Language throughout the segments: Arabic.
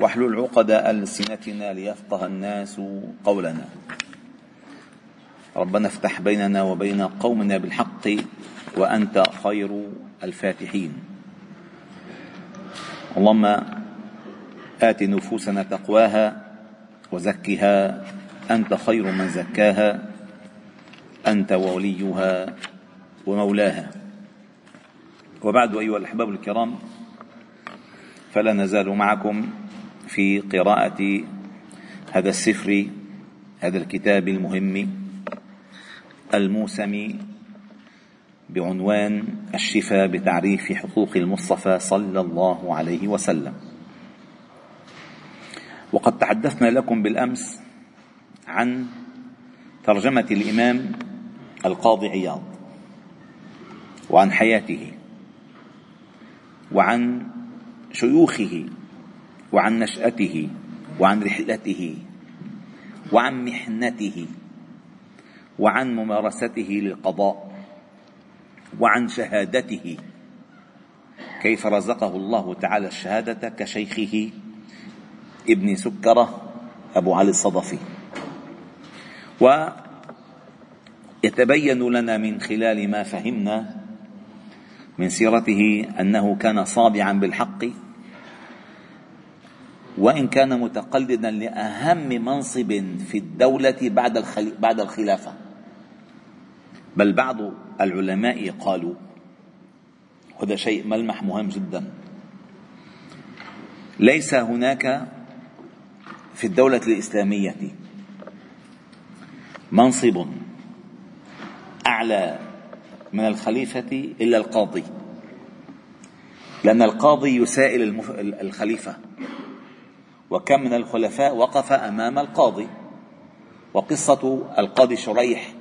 واحلل عقد ألسنتنا ليفقه الناس قولنا. ربنا افتح بيننا وبين قومنا بالحق وأنت خير الفاتحين. اللهم آت نفوسنا تقواها وزكها. أنت خير من زكاها. أنت وليها ومولاها. وبعد أيها الأحباب الكرام فلا نزال معكم في قراءة هذا السفر هذا الكتاب المهم الموسم بعنوان الشفاء بتعريف حقوق المصطفى صلى الله عليه وسلم. وقد تحدثنا لكم بالأمس عن ترجمة الإمام القاضي عياض وعن حياته وعن شيوخه وعن نشأته وعن رحلته وعن محنته وعن ممارسته للقضاء وعن شهادته. كيف رزقه الله تعالى الشهادة كشيخه ابن سكرة أبو علي الصدفي. ويتبين لنا من خلال ما فهمنا من سيرته أنه كان صابعا بالحق وإن كان متقلدا لأهم منصب في الدولة بعد بعد الخلافة. بل بعض العلماء قالوا وهذا شيء ملمح مهم جدا ليس هناك في الدولة الإسلامية منصب أعلى من الخليفة إلا القاضي لأن القاضي يسائل الخليفة. وكم من الخلفاء وقف أمام القاضي. وقصة القاضي شريح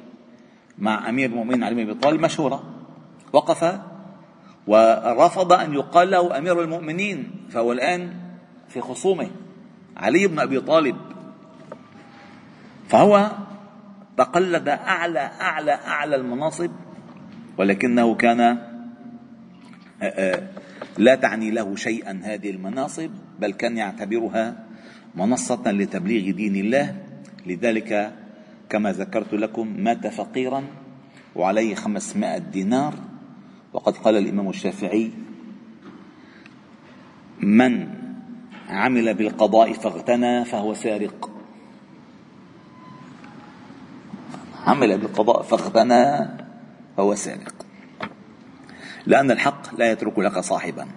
مع أمير المؤمنين علي بن أبي طالب مشهورة. وقف ورفض أن يقال له أمير المؤمنين فهو الآن في خصومه. علي بن أبي طالب. فهو تقلد أعلى أعلى أعلى المناصب ولكنه كان لا تعني له شيئا هذه المناصب. بل كان يعتبرها منصة لتبليغ دين الله. لذلك كما ذكرت لكم مات فقيرا وعليه خمسمائة دينار. وقد قال الإمام الشافعي من عمل بالقضاء فاغتنى فهو سارق. عمل بالقضاء فاغتنى فهو سارق. لأن الحق لا يترك لك صاحبا.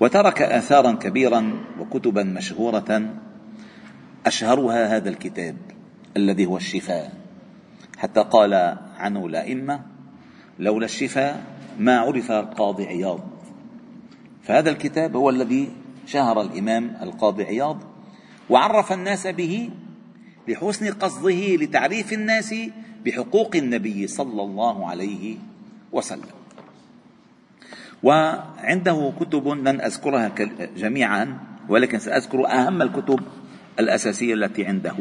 وترك آثارا كبيرا وكتبا مشهورة أشهرها هذا الكتاب الذي هو الشفاء. حتى قال عنه الأئمة لولا الشفاء ما عرف القاضي عياض. فهذا الكتاب هو الذي شهر الإمام القاضي عياض وعرف الناس به لحسن قصده لتعريف الناس بحقوق النبي صلى الله عليه وسلم. وعنده كتب لن أذكرها جميعا ولكن سأذكر أهم الكتب الأساسية التي عنده.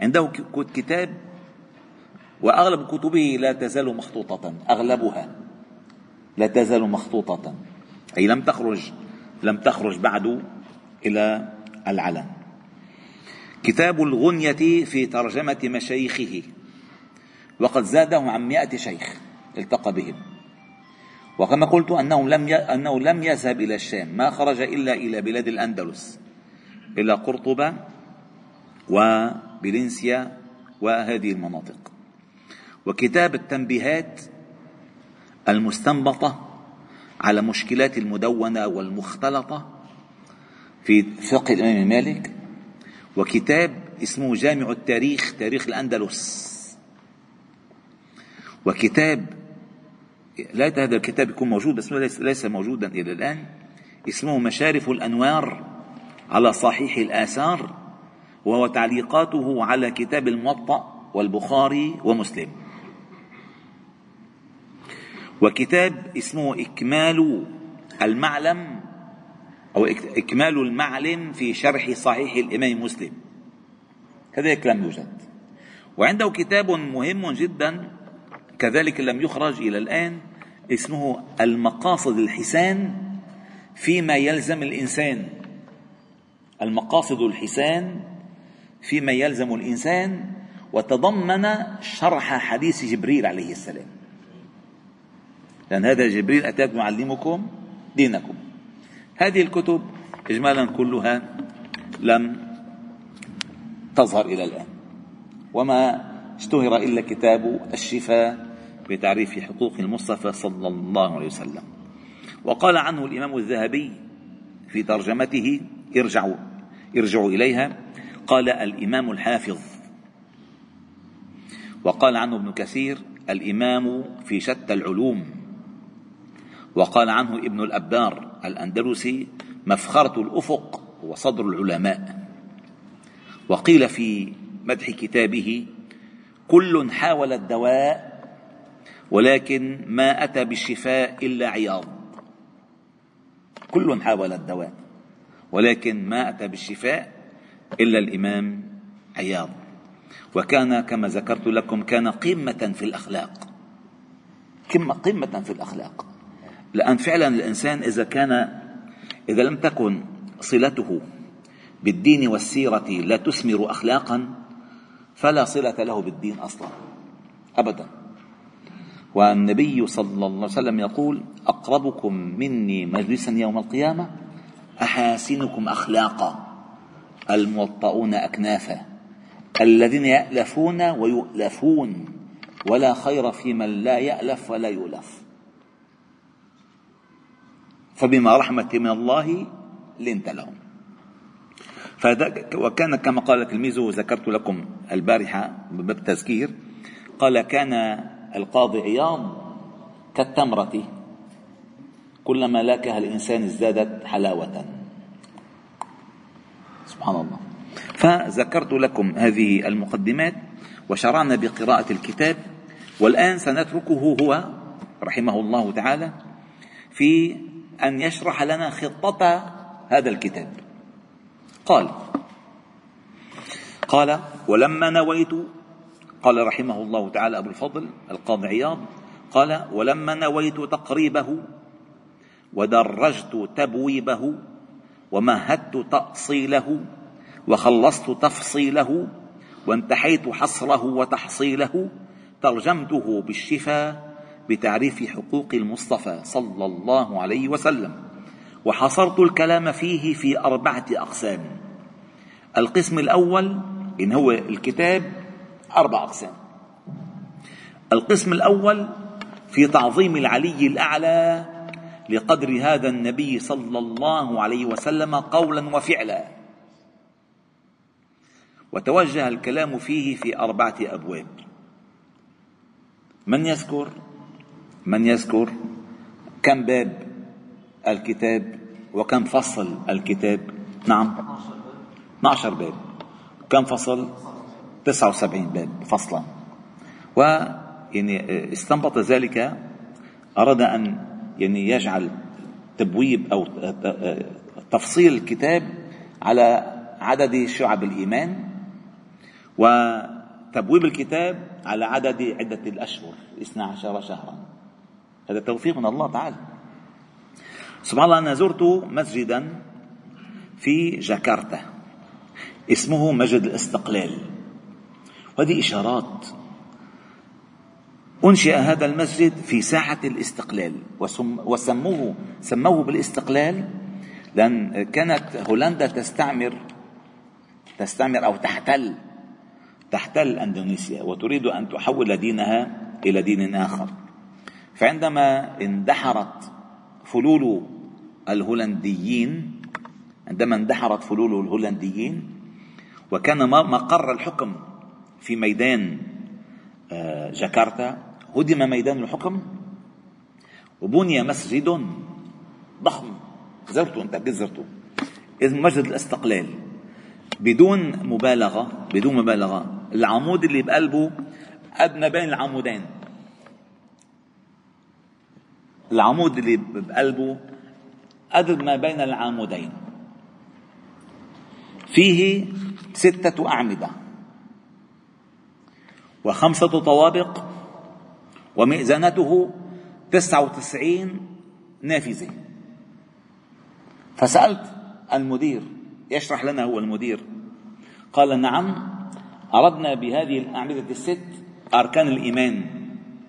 عنده كتاب وأغلب كتبه لا تزال مخطوطة أغلبها لا تزال مخطوطة. أي لم تخرج لم تخرج بعد إلى العلن. كتاب الغنية في ترجمة مشايخه وقد زاده عن مئة شيخ التقى بهم. وكما قلت أنه لم أنه لم يذهب إلى الشام ما خرج إلا إلى بلاد الأندلس إلى قرطبة وبلنسيا وهذه المناطق. وكتاب التنبيهات المستنبطة على مشكلات المدونة والمختلطة في فقه الإمام مالك وكتاب اسمه جامع التاريخ تاريخ الأندلس وكتاب لا هذا الكتاب يكون موجود بس ليس موجودا إلى الآن. اسمه مشارف الأنوار على صحيح الآثار وهو تعليقاته على كتاب الموطأ والبخاري ومسلم. وكتاب اسمه إكمال المعلم أو إكمال المعلم في شرح صحيح الإمام مسلم. كذلك لم يوجد. وعنده كتاب مهم جدا كذلك لم يخرج إلى الآن اسمه المقاصد الحسان فيما يلزم الإنسان. المقاصد الحسان فيما يلزم الإنسان وتضمن شرح حديث جبريل عليه السلام. لأن هذا جبريل أتاكم يعلمكم دينكم. هذه الكتب إجمالا كلها لم تظهر إلى الآن. وما اشتهر إلا كتاب الشفاء بتعريف حقوق المصطفى صلى الله عليه وسلم. وقال عنه الإمام الذهبي في ترجمته ارجعوا ارجعوا إليها قال الإمام الحافظ. وقال عنه ابن كثير الإمام في شتى العلوم. وقال عنه ابن الأبار الأندلسي مفخرة الأفق وصدر العلماء. وقيل في مدح كتابه كل حاول الدواء ولكن ما أتى بالشفاء إلا عياض. كل حاول الدواء ولكن ما أتى بالشفاء إلا الإمام عياض. وكان كما ذكرت لكم كان قمة في الأخلاق. قمة في الأخلاق. لأن فعلا الإنسان إذا كان إذا لم تكن صلته بالدين والسيرة لا تثمر أخلاقا فلا صلة له بالدين أصلا أبدا. والنبي صلى الله عليه وسلم يقول أقربكم مني مجلسا يوم القيامة أحاسنكم أخلاقا الموطؤون أكنافا الذين يألفون ويؤلفون ولا خير في من لا يألف ولا يؤلف. فبما رحمة من الله لنت لهم. وكان كما قال تلميذه ذكرت لكم البارحة باب التذكير قال كان القاضي عياض كالتمرة. كلما لاكها الإنسان ازدادت حلاوة. سبحان الله. فذكرت لكم هذه المقدمات وشرعنا بقراءة الكتاب والآن سنتركه هو رحمه الله تعالى في أن يشرح لنا خطة هذا الكتاب. قال قال ولما نويت قال رحمه الله تعالى أبو الفضل القاضي عياض قال ولما نويت تقريبه ودرجت تبويبه ومهدت تأصيله وخلصت تفصيله وانتحيت حصره وتحصيله ترجمته بالشفاء بتعريف حقوق المصطفى صلى الله عليه وسلم وحصرت الكلام فيه في أربعة أقسام. القسم الأول إن هو الكتاب أربع أقسام. القسم الأول في تعظيم العلي الأعلى لقدر هذا النبي صلى الله عليه وسلم قولا وفعلا. وتوجه الكلام فيه في أربعة أبواب. من يذكر؟ من يذكر كم باب الكتاب وكم فصل الكتاب؟ نعم. 12 باب. كم فصل؟ 79 باب فصلا ويعني استنبط ذلك أراد أن يعني يجعل تبويب أو تفصيل الكتاب على عدد شعب الإيمان وتبويب الكتاب على عدد عدة الأشهر 12 شهرا. هذا توفيق من الله تعالى. سبحان الله أنا زرت مسجدا في جاكرتا اسمه مسجد الاستقلال. وهذه إشارات. أنشئ هذا المسجد في ساحة الاستقلال وسموه سموه بالاستقلال لأن كانت هولندا تستعمر تستعمر أو تحتل تحتل أندونيسيا وتريد أن تحول دينها إلى دين آخر. فعندما اندحرت فلول الهولنديين عندما اندحرت فلول الهولنديين وكان مقر الحكم في ميدان آه، جاكرتا. هدم ميدان الحكم. وبني مسجد ضخم. زرته انت قد زرته. اسمه مسجد الاستقلال. بدون مبالغة بدون مبالغة. العمود اللي بقلبه ما بين العمودين. العمود اللي بقلبه قد ما بين العمودين. فيه ستة أعمدة. وخمسة طوابق ومئذنته تسعة وتسعين نافذة. فسألت المدير يشرح لنا هو المدير قال نعم أردنا بهذه الأعمدة الست أركان الإيمان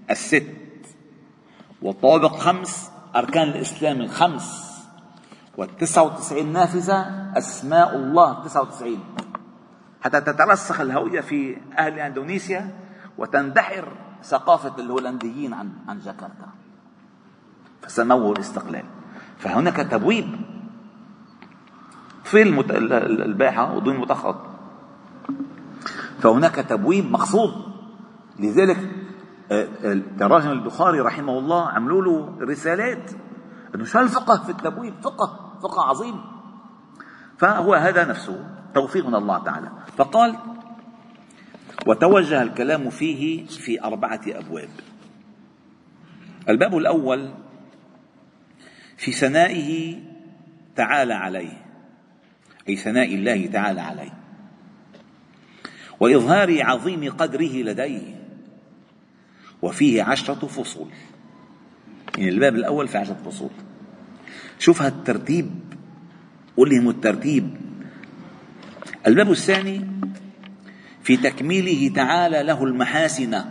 الست والطوابق خمس أركان الإسلام الخمس والتسعة وتسعين نافذة أسماء الله التسعة وتسعين. حتى تترسخ الهوية في أهل إندونيسيا وتندحر ثقافة الهولنديين عن عن جاكرتا. فسموه الاستقلال. فهناك تبويب. في المت... الباحة ودون متخط فهناك تبويب مقصود لذلك آه، تراجم البخاري رحمه الله عملوا له رسالات. أنه شو الفقه في التبويب فقه فقه عظيم. فهو هذا نفسه. توفيق من الله تعالى. فقال وتوجه الكلام فيه في أربعة أبواب. الباب الأول في ثنائه تعالى عليه أي ثناء الله تعالى عليه. وإظهار عظيم قدره لديه وفيه عشرة فصول. يعني الباب الأول في عشرة فصول. شوف هالترتيب قل لهم الترتيب. الباب الثاني في تكميله تعالى له المحاسن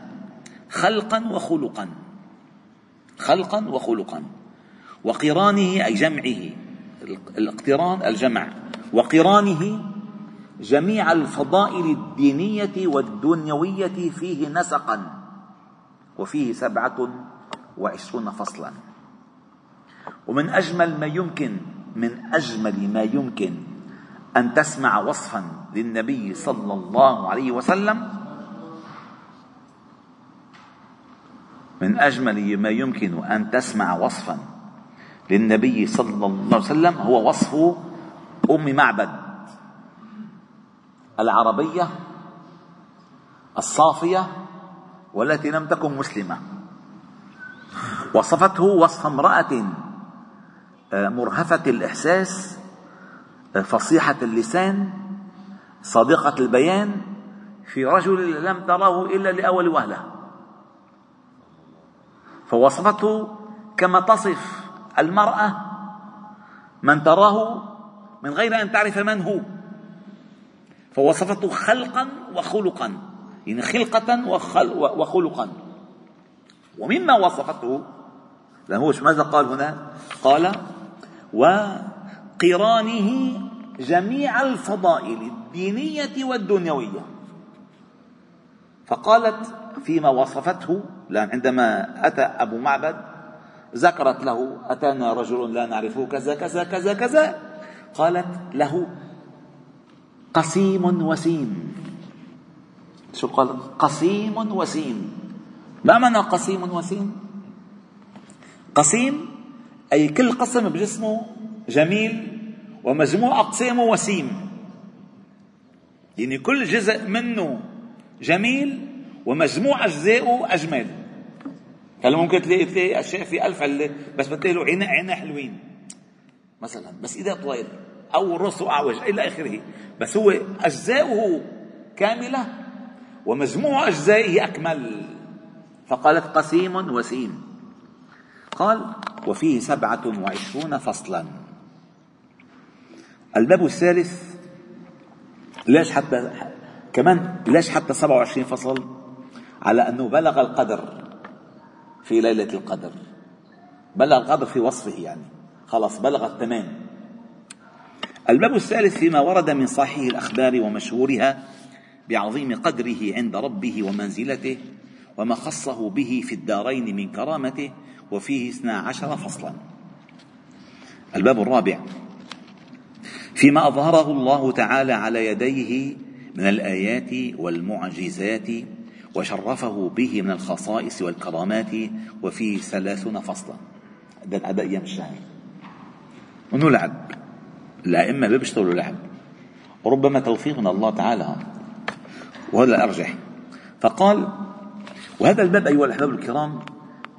خلقا وخلقا. خلقا وخلقا. وقرانه أي جمعه. الاقتران الجمع. وقرانه جميع الفضائل الدينية والدنيوية فيه نسقا. وفيه سبعة وعشرون فصلا. ومن أجمل ما يمكن من أجمل ما يمكن أن تسمع وصفا للنبي صلى الله عليه وسلم من أجمل ما يمكن أن تسمع وصفا للنبي صلى الله عليه وسلم هو وصف أم معبد العربية الصافية والتي لم تكن مسلمة. وصفته وصف امرأة آه، مرهفة الإحساس فصيحة اللسان صادقة البيان في رجل لم تراه إلا لأول وهلة. فوصفته كما تصف المرأة من تراه من غير أن تعرف من هو. فوصفته خلقا وخلقا يعني خلقة وخلقا. ومما وصفته هو ماذا قال هنا؟ قال وقرانه جميع الفضائل الدينية والدنيوية. فقالت فيما وصفته لأن عندما أتى أبو معبد ذكرت له أتانا رجل لا نعرفه كذا كذا كذا كذا. قالت له قسيم وسيم شو قال؟ قسيم وسيم ما معنى قسيم وسيم قسيم أي كل قسم بجسمه جميل ومجموع أقسامه وسيم. يعني كل جزء منه جميل ومجموع أجزائه أجمل. هلا ممكن تلاقي تلاقي أشياء في ألف علة بس بتلاقي له عينين عينين حلوين؟ مثلا بس إذا طويل أو راسه أعوج إلى آخره. بس هو أجزاؤه كاملة ومجموع أجزائه أكمل. فقالت قسيم وسيم. قال وفيه سبعة وعشرون فصلا. الباب الثالث ليش حتى كمان ليش حتى 27 فصل على أنه بلغ القدر في ليلة القدر. بلغ القدر في وصفه يعني. خلاص بلغ التمام. الباب الثالث فيما ورد من صحيح الأخبار ومشهورها بعظيم قدره عند ربه ومنزلته وما خصه به في الدارين من كرامته وفيه اثنا عشر فصلا. الباب الرابع. فيما أظهره الله تعالى على يديه من الآيات والمعجزات وشرفه به من الخصائص والكرامات وفيه ثلاثون فصلا. هذا الأداء أيام الشهر. منو لعب؟ الأئمة بيشتغلوا لعب. وربما توفيق من الله تعالى. وهذا الأرجح فقال وهذا الباب أيها الأحباب الكرام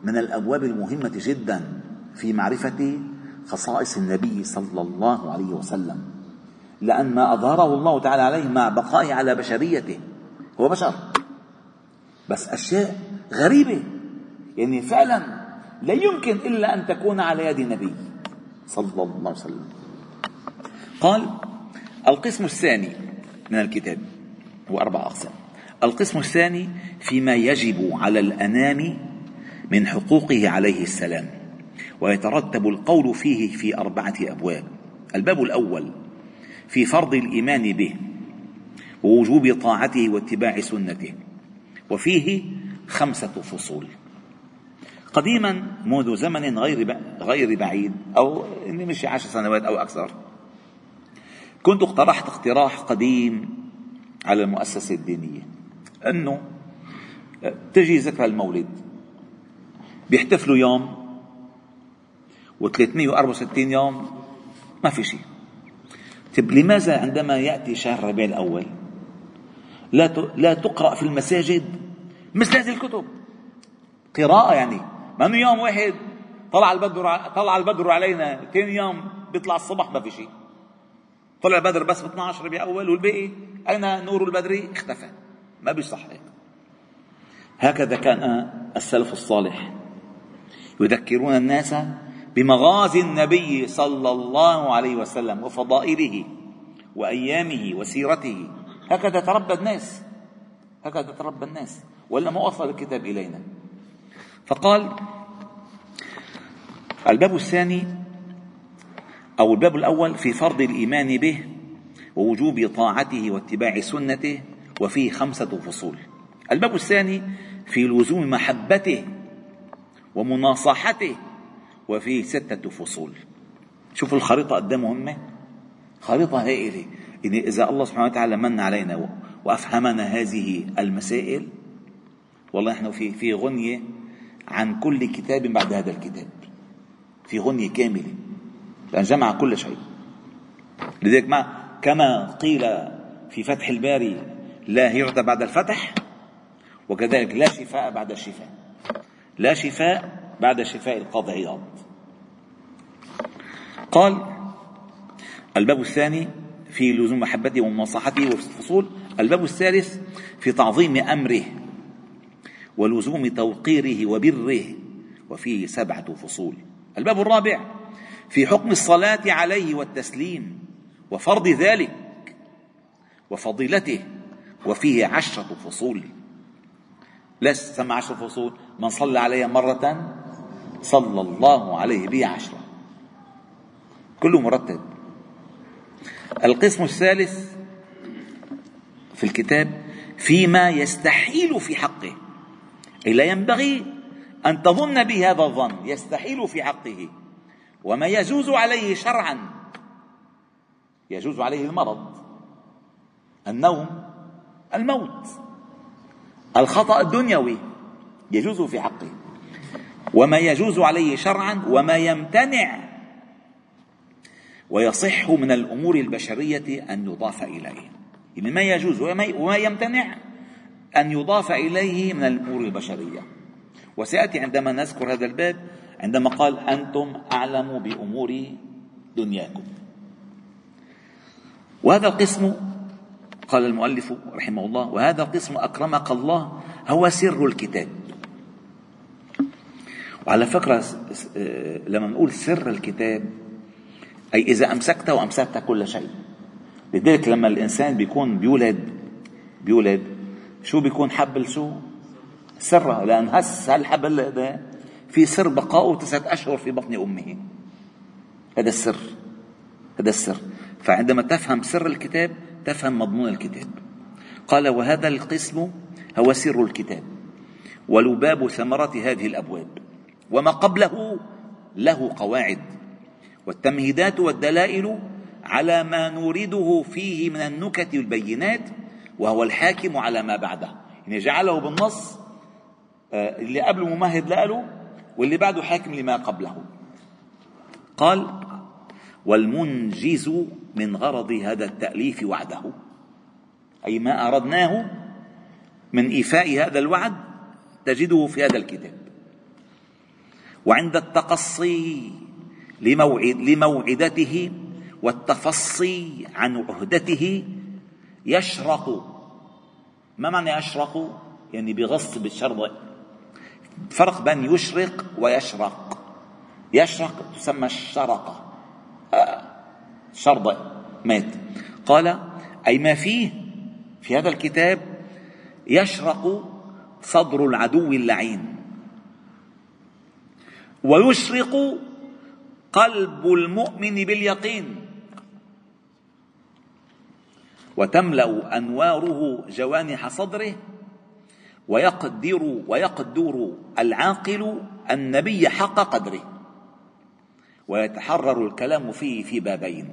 من الأبواب المهمة جدا في معرفة خصائص النبي صلى الله عليه وسلم لأن ما أظهره الله تعالى عليه مع بقائه على بشريته هو بشر. بس أشياء غريبة يعني فعلا لا يمكن إلا أن تكون على يد نبي صلى الله عليه وسلم. قال القسم الثاني من الكتاب هو أربع أقسام. القسم الثاني فيما يجب على الأنام من حقوقه عليه السلام. ويترتب القول فيه في أربعة أبواب. الباب الأول في فرض الإيمان به ووجوب طاعته واتباع سنته وفيه خمسة فصول. قديما منذ زمن غير غير بعيد أو مش عشر سنوات أو أكثر كنت اقترحت اقتراح قديم على المؤسسة الدينية أنه تجي ذكرى المولد بيحتفلوا يوم و364 يوم ما في شيء. طيب لماذا عندما يأتي شهر ربيع الأول لا لا تقرأ في المساجد مثل هذه الكتب؟ قراءة يعني. ما انه يوم واحد طلع البدر طلع البدر علينا ثاني يوم بيطلع الصبح ما في شيء. طلع البدر بس ب 12 ربيع اول والباقي أين نور البدر؟ اختفى. ما بيصح هيك. هكذا كان السلف الصالح يذكرون الناس بمغازي النبي صلى الله عليه وسلم وفضائله وأيامه وسيرته. هكذا تربى الناس. هكذا تربى الناس. ولا ما وصل الكتاب إلينا. فقال الباب الثاني أو الباب الأول في فرض الإيمان به ووجوب طاعته واتباع سنته وفيه خمسة فصول. الباب الثاني في لزوم محبته ومناصحته وفيه ستة فصول. شوفوا الخريطة قد مهمة خريطة هائلة. يعني إذا الله سبحانه وتعالى من علينا وأفهمنا هذه المسائل والله نحن في في غنية عن كل كتاب بعد هذا الكتاب. في غنية كاملة. لأن جمع كل شيء. لذلك ما كما قيل في فتح الباري لا هجرة بعد الفتح وكذلك لا شفاء بعد الشفاء. لا شفاء بعد شفاء القاضي عياض قال الباب الثاني في لزوم محبته ومناصحته والفصول الباب الثالث في تعظيم أمره ولزوم توقيره وبره وفيه سبعة فصول. الباب الرابع في حكم الصلاة عليه والتسليم وفرض ذلك وفضيلته وفيه عشرة فصول. لا سمع عشرة فصول من صلى علي مرة صلى الله عليه به عشرة. كله مرتب. القسم الثالث في الكتاب فيما يستحيل في حقه. أي لا ينبغي أن تظن به هذا الظن يستحيل في حقه. وما يجوز عليه شرعا يجوز عليه المرض النوم الموت. الخطأ الدنيوي يجوز في حقه. وما يجوز عليه شرعا وما يمتنع. ويصح من الأمور البشرية أن يضاف إليه. يعني ما يجوز وما يمتنع أن يضاف إليه من الأمور البشرية. وسيأتي عندما نذكر هذا الباب عندما قال أنتم أعلم بأمور دنياكم. وهذا القسم قال المؤلف رحمه الله وهذا القسم أكرمك الله هو سر الكتاب. وعلى فكرة لما نقول سر الكتاب أي إذا أمسكته وأمسكت كل شيء. لذلك لما الإنسان بيكون بيولد بيولد شو بيكون حبل شو؟ سرة. لأن هس هالحبل هذا في سر بقائه تسعة أشهر في بطن أمه؟ هذا السر. هذا السر. فعندما تفهم سر الكتاب تفهم مضمون الكتاب. قال وهذا القسم هو سر الكتاب ولباب ثمرة هذه الأبواب. وما قبله له قواعد. والتمهيدات والدلائل على ما نورده فيه من النكت والبينات وهو الحاكم على ما بعده. يعني جعله بالنص آه، اللي قبله ممهد له واللي بعده حاكم لما قبله. قال والمنجز من غرض هذا التأليف وعده. أي ما أردناه من إيفاء هذا الوعد تجده في هذا الكتاب. وعند التقصي لموعد لموعدته والتفصي عن عهدته يشرق. ما معنى يشرق؟ يعني بغص بالشرق فرق بين يشرق ويشرق. يشرق تسمى الشرقة آه شرطة مات. قال أي ما فيه في هذا الكتاب يشرق صدر العدو اللعين. ويشرق قلب المؤمن باليقين. وتملأ أنواره جوانح صدره ويقدر ويقدر العاقل النبي حق قدره. ويتحرر الكلام فيه في بابين.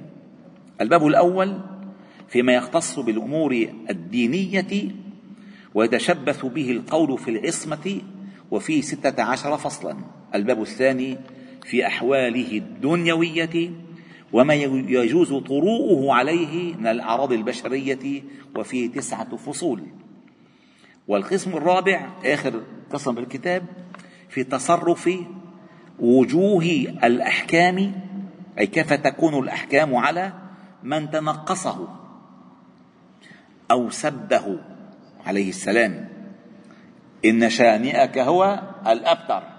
الباب الأول فيما يختص بالأمور الدينية ويتشبث به القول في العصمة وفيه ستة عشر فصلا. الباب الثاني في أحواله الدنيوية وما يجوز طروؤه عليه من الأعراض البشرية وفيه تسعة فصول. والقسم الرابع آخر قسم بالكتاب في تصرف وجوه الأحكام أي كيف تكون الأحكام على من تنقصه أو سبه عليه السلام. إن شانئك هو الأبتر.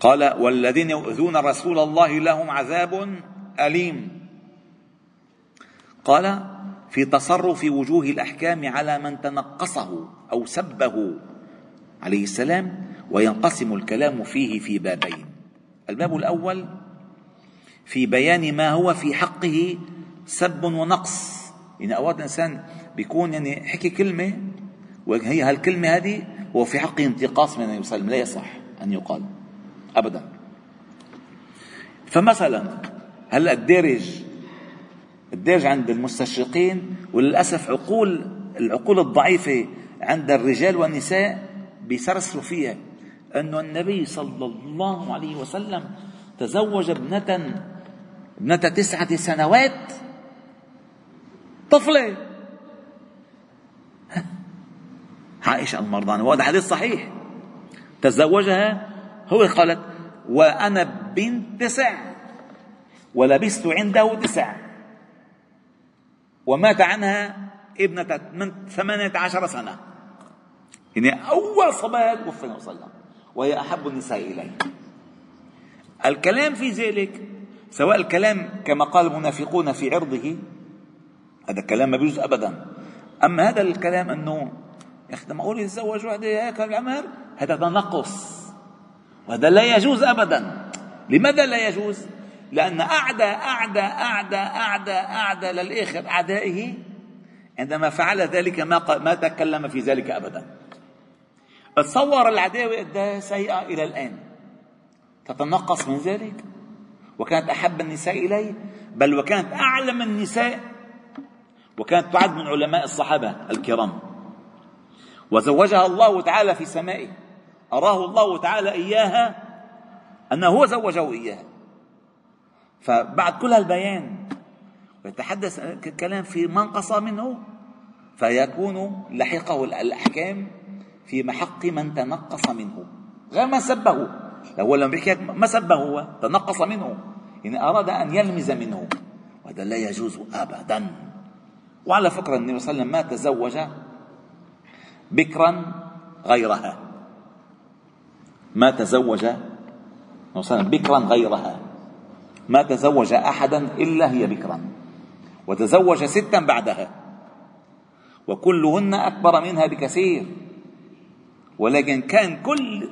قال والذين يؤذون رسول الله لهم عذاب أليم. قال في تصرف وجوه الأحكام على من تنقصه أو سبه عليه السلام وينقسم الكلام فيه في بابين. الباب الأول في بيان ما هو في حقه سب ونقص. يعني اوقات الإنسان بيكون يعني حكي كلمة وهي هالكلمة هذه هو في حقه انتقاص من عليه وسلم لا يصح أن يقال. ابدا. فمثلا هلا الدارج الدارج عند المستشرقين وللأسف عقول العقول الضعيفة عند الرجال والنساء بيسرسلوا فيها أن النبي صلى الله عليه وسلم تزوج ابنة ابنة تسعة سنوات طفلة. عائشة المرضانة وهذا حديث صحيح. تزوجها هو قالت وأنا بنت تسع ولبست عنده تسع ومات عنها ابنة من ثمانية عشر سنة. يعني أول صبايا توفي صلى وهي أحب النساء إليه الكلام في ذلك سواء الكلام كما قال المنافقون في عرضه هذا الكلام ما بيجوز أبدا. أما هذا الكلام أنه يا أخي معقول يتزوج وحدة هيك العمر هذا تنقص. وهذا لا يجوز أبدا. لماذا لا يجوز؟ لأن أعدى أعدى أعدى أعدى أعدى للآخر أعدائه عندما فعل ذلك ما ما تكلم في ذلك أبدا. تصور العداوة قد سيئة إلى الآن. تتنقص من ذلك؟ وكانت أحب النساء إليه بل وكانت أعلم النساء؟ وكانت تعد من علماء الصحابة الكرام. وزوجها الله تعالى في سمائه. أراه الله تعالى إياها أنه هو زوجه إياها. فبعد كل هالبيان ويتحدث كلام في من قصى منه فيكون لحقه الأحكام في محق من تنقص منه. غير ما سبه هو لما بيحكي ما سبه هو تنقص منه. يعني أراد أن يلمز منه وهذا لا يجوز أبدا. وعلى فكرة النبي صلى الله عليه وسلم ما تزوج بكرا غيرها. ما تزوج بكرا غيرها. ما تزوج أحدا إلا هي بكرا. وتزوج ستا بعدها. وكلهن أكبر منها بكثير. ولكن كان كل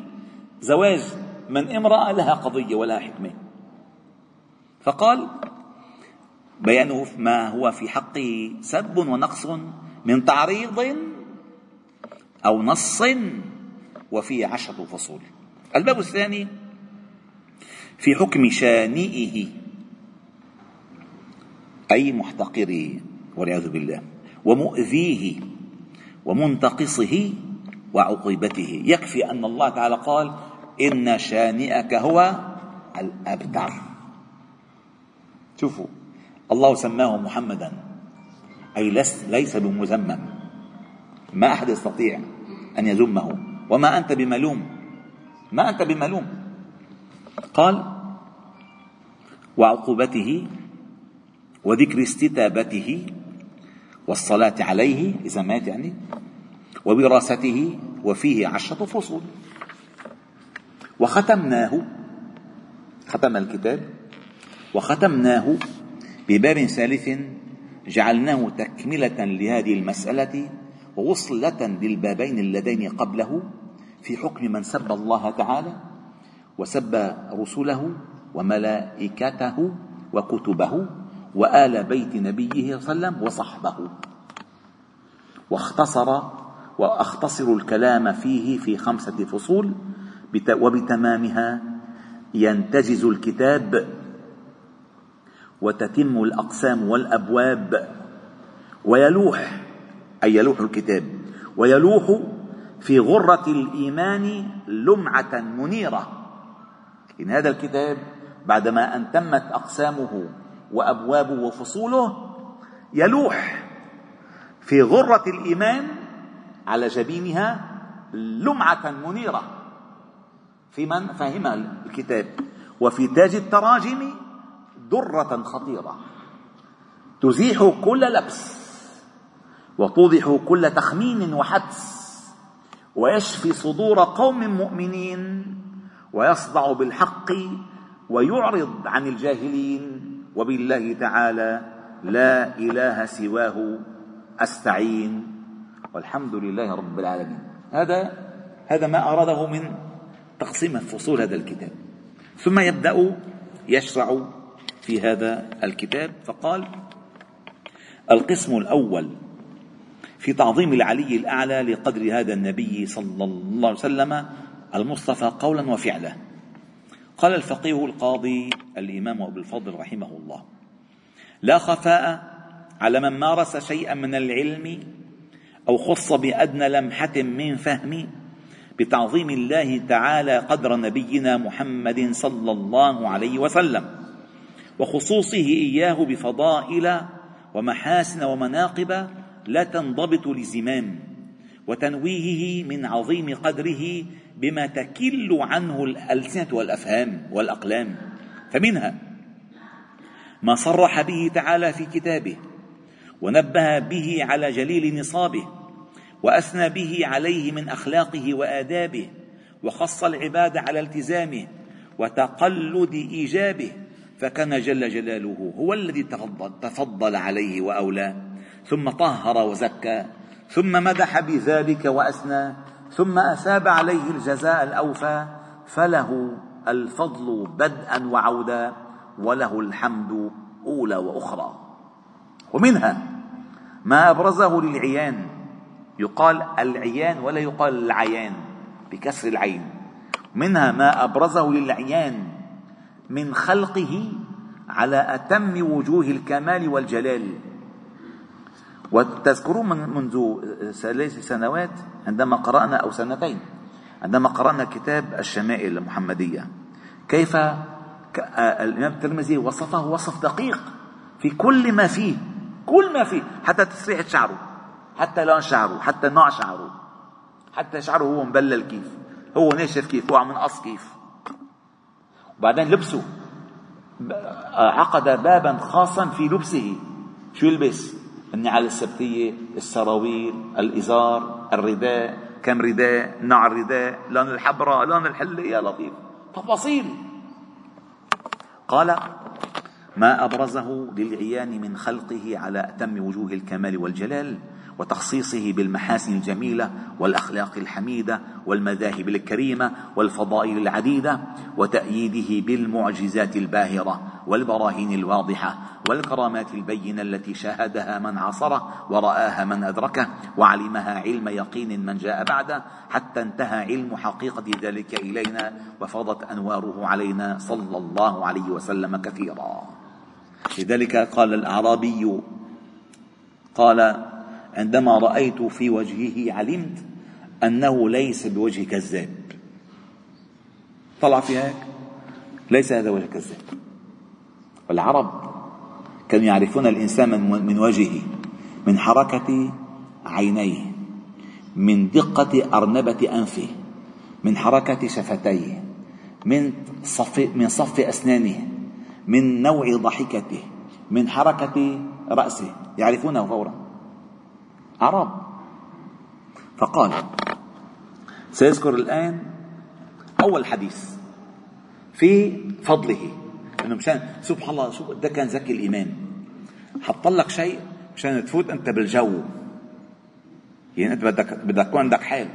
زواج من امرأة لها قضية ولها حكمة. فقال بيانه ما هو في حقه سب ونقص من تعريض أو نص وفيه عشرة فصول. الباب الثاني في حكم شانئه أي محتقره والعياذ بالله ومؤذيه ومنتقصه وعقوبته. يكفي أن الله تعالى قال إن شانئك هو الأبتر. شوفوا الله سماه محمدا أي ليس بمذمم. ما أحد يستطيع أن يذمه وما أنت بملوم. ما أنت بملوم؟ قال وعقوبته وذكر استتابته والصلاة عليه إذا مات يعني ووراثته وفيه عشرة فصول. وختمناه ختم الكتاب وختمناه بباب ثالث جعلناه تكملة لهذه المسألة ووصلة للبابين اللذين قبله في حكم من سب الله تعالى وسب رسله وملائكته وكتبه وآل بيت نبيه صلى الله عليه وسلم وصحبه. واختصر واختصر الكلام فيه في خمسة فصول وبتمامها ينتجز الكتاب وتتم الأقسام والأبواب. ويلوح أي يلوح الكتاب. ويلوح في غرة الإيمان لمعة منيرة. إن هذا الكتاب بعدما أن تمت أقسامه وأبوابه وفصوله يلوح في غرة الإيمان على جبينها لمعة منيرة. في من؟ فهم الكتاب. وفي تاج التراجم درة خطيرة. تزيح كل لبس وتوضح كل تخمين وحدس. ويشفي صدور قوم مؤمنين ويصدع بالحق ويعرض عن الجاهلين وبالله تعالى لا إله سواه أستعين والحمد لله رب العالمين. هذا هذا ما أراده من تقسيم فصول هذا الكتاب. ثم يبدأ يشرع في هذا الكتاب فقال القسم الأول في تعظيم العلي الأعلى لقدر هذا النبي صلى الله عليه وسلم المصطفى قولا وفعلا. قال الفقيه القاضي الإمام أبو الفضل رحمه الله لا خفاء على من مارس شيئا من العلم أو خص بأدنى لمحة من فهم بتعظيم الله تعالى قدر نبينا محمد صلى الله عليه وسلم وخصوصه إياه بفضائل ومحاسن ومناقب لا تنضبط لزمام وتنويهه من عظيم قدره بما تكل عنه الألسنة والأفهام والأقلام. فمنها ما صرح به تعالى في كتابه ونبه به على جليل نصابه وأثنى به عليه من أخلاقه وآدابه وخص العباد على التزامه وتقلد إيجابه فكان جل جلاله هو الذي تفضل, تفضل عليه واولاه ثم طهر وزكى ثم مدح بذلك وأثنى ثم أثاب عليه الجزاء الأوفى فله الفضل بدءا وعودا وله الحمد أولى وأخرى. ومنها ما أبرزه للعيان يقال العيان ولا يقال العيان بكسر العين. منها ما أبرزه للعيان من خلقه على أتم وجوه الكمال والجلال. وتذكرون من منذ ثلاث سنوات عندما قرأنا أو سنتين عندما قرأنا كتاب الشمائل المحمدية كيف الإمام الترمذي وصفه وصف دقيق في كل ما فيه كل ما فيه حتى تسريحة شعره حتى لون شعره حتى نوع شعره حتى شعره هو مبلل كيف هو ناشف كيف هو عم ينقص كيف. وبعدين لبسه عقد بابا خاصا في لبسه شو يلبس؟ النعال السبتية السراويل الإزار الرداء. كم رداء؟ نوع الرداء لون الحبرة لون الحلة يا لطيف. تفاصيل. قال ما أبرزه للعيان من خلقه على أتم وجوه الكمال والجلال. وتخصيصه بالمحاسن الجميلة والأخلاق الحميدة والمذاهب الكريمة والفضائل العديدة وتأييده بالمعجزات الباهرة والبراهين الواضحة والكرامات البينة التي شاهدها من عاصره ورآها من أدركه وعلمها علم يقين من جاء بعده حتى انتهى علم حقيقة ذلك إلينا وفاضت أنواره علينا صلى الله عليه وسلم كثيرا. لذلك قال الأعرابي قال عندما رأيت في وجهه علمت أنه ليس بوجه كذاب طلع في هيك؟ ليس هذا وجه كذاب والعرب كانوا يعرفون الإنسان من وجهه من حركة عينيه من دقة أرنبة أنفه من حركة شفتيه من صف من صف أسنانه من نوع ضحكته من حركة رأسه. يعرفونه فورا. عرب. فقال سيذكر الآن أول حديث في فضله إنه مشان سبحان الله شو ده كان ذكي الامام حط لك شيء مشان تفوت أنت بالجو. يعني أنت بدك بدك تكون عندك حال.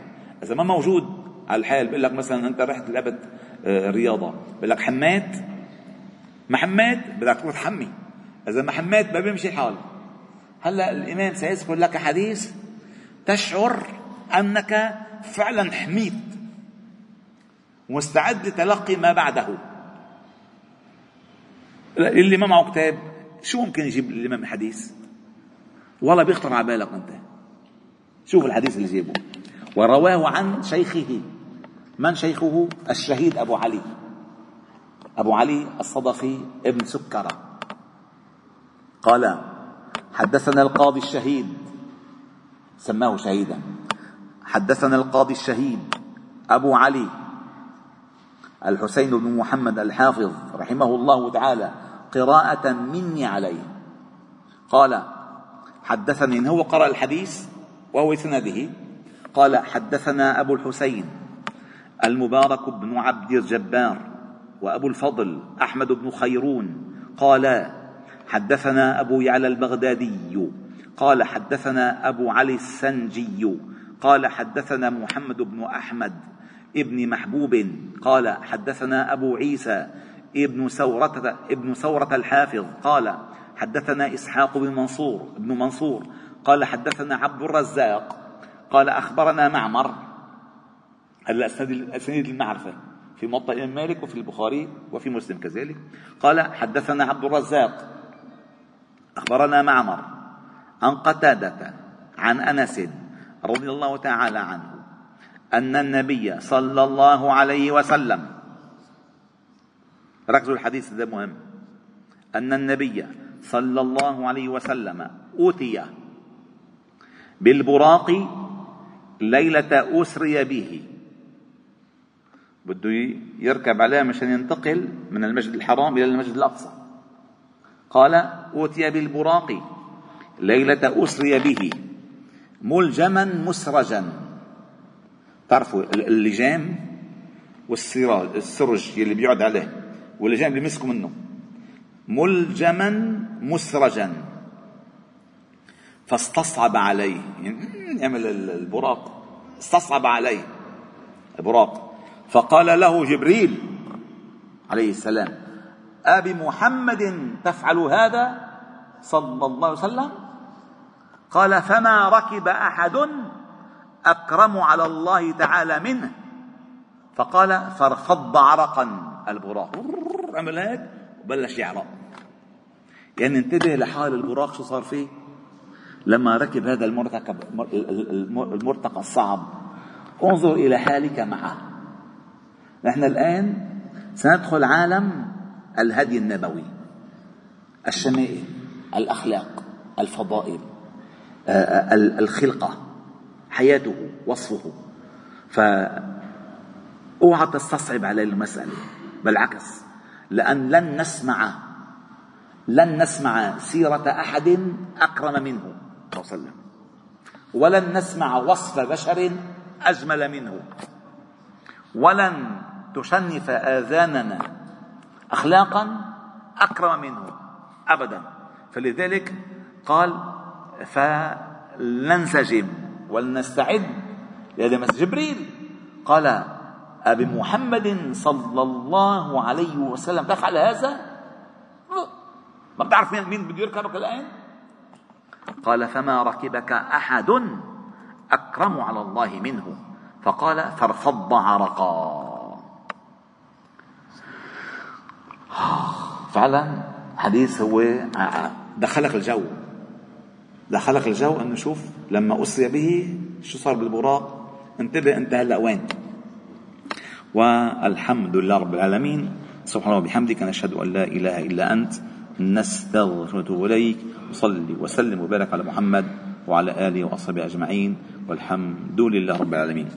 إذا ما موجود على الحال بقول لك مثلا أنت رحت لعبت آه، رياضة بقول لك حميت ما حميت بدك تروح تحمي إذا ما حميت ما بيمشي الحال هلا الإمام سيذكر لك حديث تشعر أنك فعلا حميت مستعد لتلقي ما بعده. اللي ما معه كتاب شو ممكن يجيب الإمام الحديث؟ والله بيخطر على بالك أنت. شوف الحديث اللي جيبه. ورواه عن شيخه. من شيخه؟ الشهيد أبو علي. أبو علي الصدفي ابن سكرة. قال حدثنا القاضي الشهيد. سماه شهيدا. حدثنا القاضي الشهيد أبو علي. الحسين بن محمد الحافظ رحمه الله تعالى قراءة مني عليه. قال حدثني إن هو قرأ الحديث وهو سنده قال حدثنا أبو الحسين المبارك بن عبد الجبار وأبو الفضل أحمد بن خيرون قال حدثنا أبو يعلى البغدادي. قال حدثنا أبو علي السنجي. قال حدثنا محمد بن أحمد ابن محبوب. قال حدثنا أبو عيسى ابن سورة ابن سورة الحافظ. قال حدثنا إسحاق بن منصور ابن منصور. قال حدثنا عبد الرزاق. قال أخبرنا معمر. هلا أسانيد المعرفة في موطأ الإمام مالك وفي البخاري وفي مسلم كذلك. قال حدثنا عبد الرزاق. أخبرنا معمر عن قتادة عن أنس رضي الله تعالى عنه أن النبي صلى الله عليه وسلم ركزوا الحديث ده مهم. أن النبي صلى الله عليه وسلم أوتي بالبراق ليلة أسري به بده يركب عليها مشان ينتقل من المسجد الحرام إلى المسجد الأقصى. قال أوتي بالبراق ليلة أسري به ملجما مسرجا. تعرفوا اللجام والسراج السرج اللي بيقعد عليه واللجام اللي بيمسكوا منه. ملجما مسرجا. فاستصعب عليه. يعني يعمل البراق. استصعب عليه. البراق. فقال له جبريل عليه السلام أبي محمد تفعل هذا صلى الله عليه وسلم؟ قال فما ركب أحد أكرم على الله تعالى منه. فقال فارفض عرقا. البراق عمل هيك وبلش يعرق. يعني انتبه لحال البراق شو صار فيه؟ لما ركب هذا المرتكب المرتقى الصعب. انظر إلى حالك معه. نحن الآن سندخل عالم الهدي النبوي الشمائل الأخلاق الفضائل آه، آه، الخلقة حياته وصفه. فاوعى تستصعب عليه المسألة بالعكس لأن لن نسمع لن نسمع سيرة أحد أكرم منه صلى الله عليه وسلم. ولن نسمع وصف بشر أجمل منه. ولن تشنف آذاننا أخلاقا أكرم منه أبدا. فلذلك قال فلننسجم ولنستعد لهذا جبريل. قال أبي محمد صلى الله عليه وسلم. تفعل هذا؟ ما بتعرف مين مين بده يركبك الآن؟ قال فما ركبك أحد أكرم على الله منه. فقال فارفض عرقا. فعلا حديث هو دخلك الجو. دخلك الجو انه شوف لما أسري به شو صار بالبراق انتبه أنت هلأ وين؟ والحمد لله رب العالمين. سبحانه وبحمدك نشهد أن لا إله إلا أنت نستغفرك ونتوب إليك وصلي وسلم وبارك على محمد وعلى آله وأصحابه أجمعين. والحمد لله رب العالمين.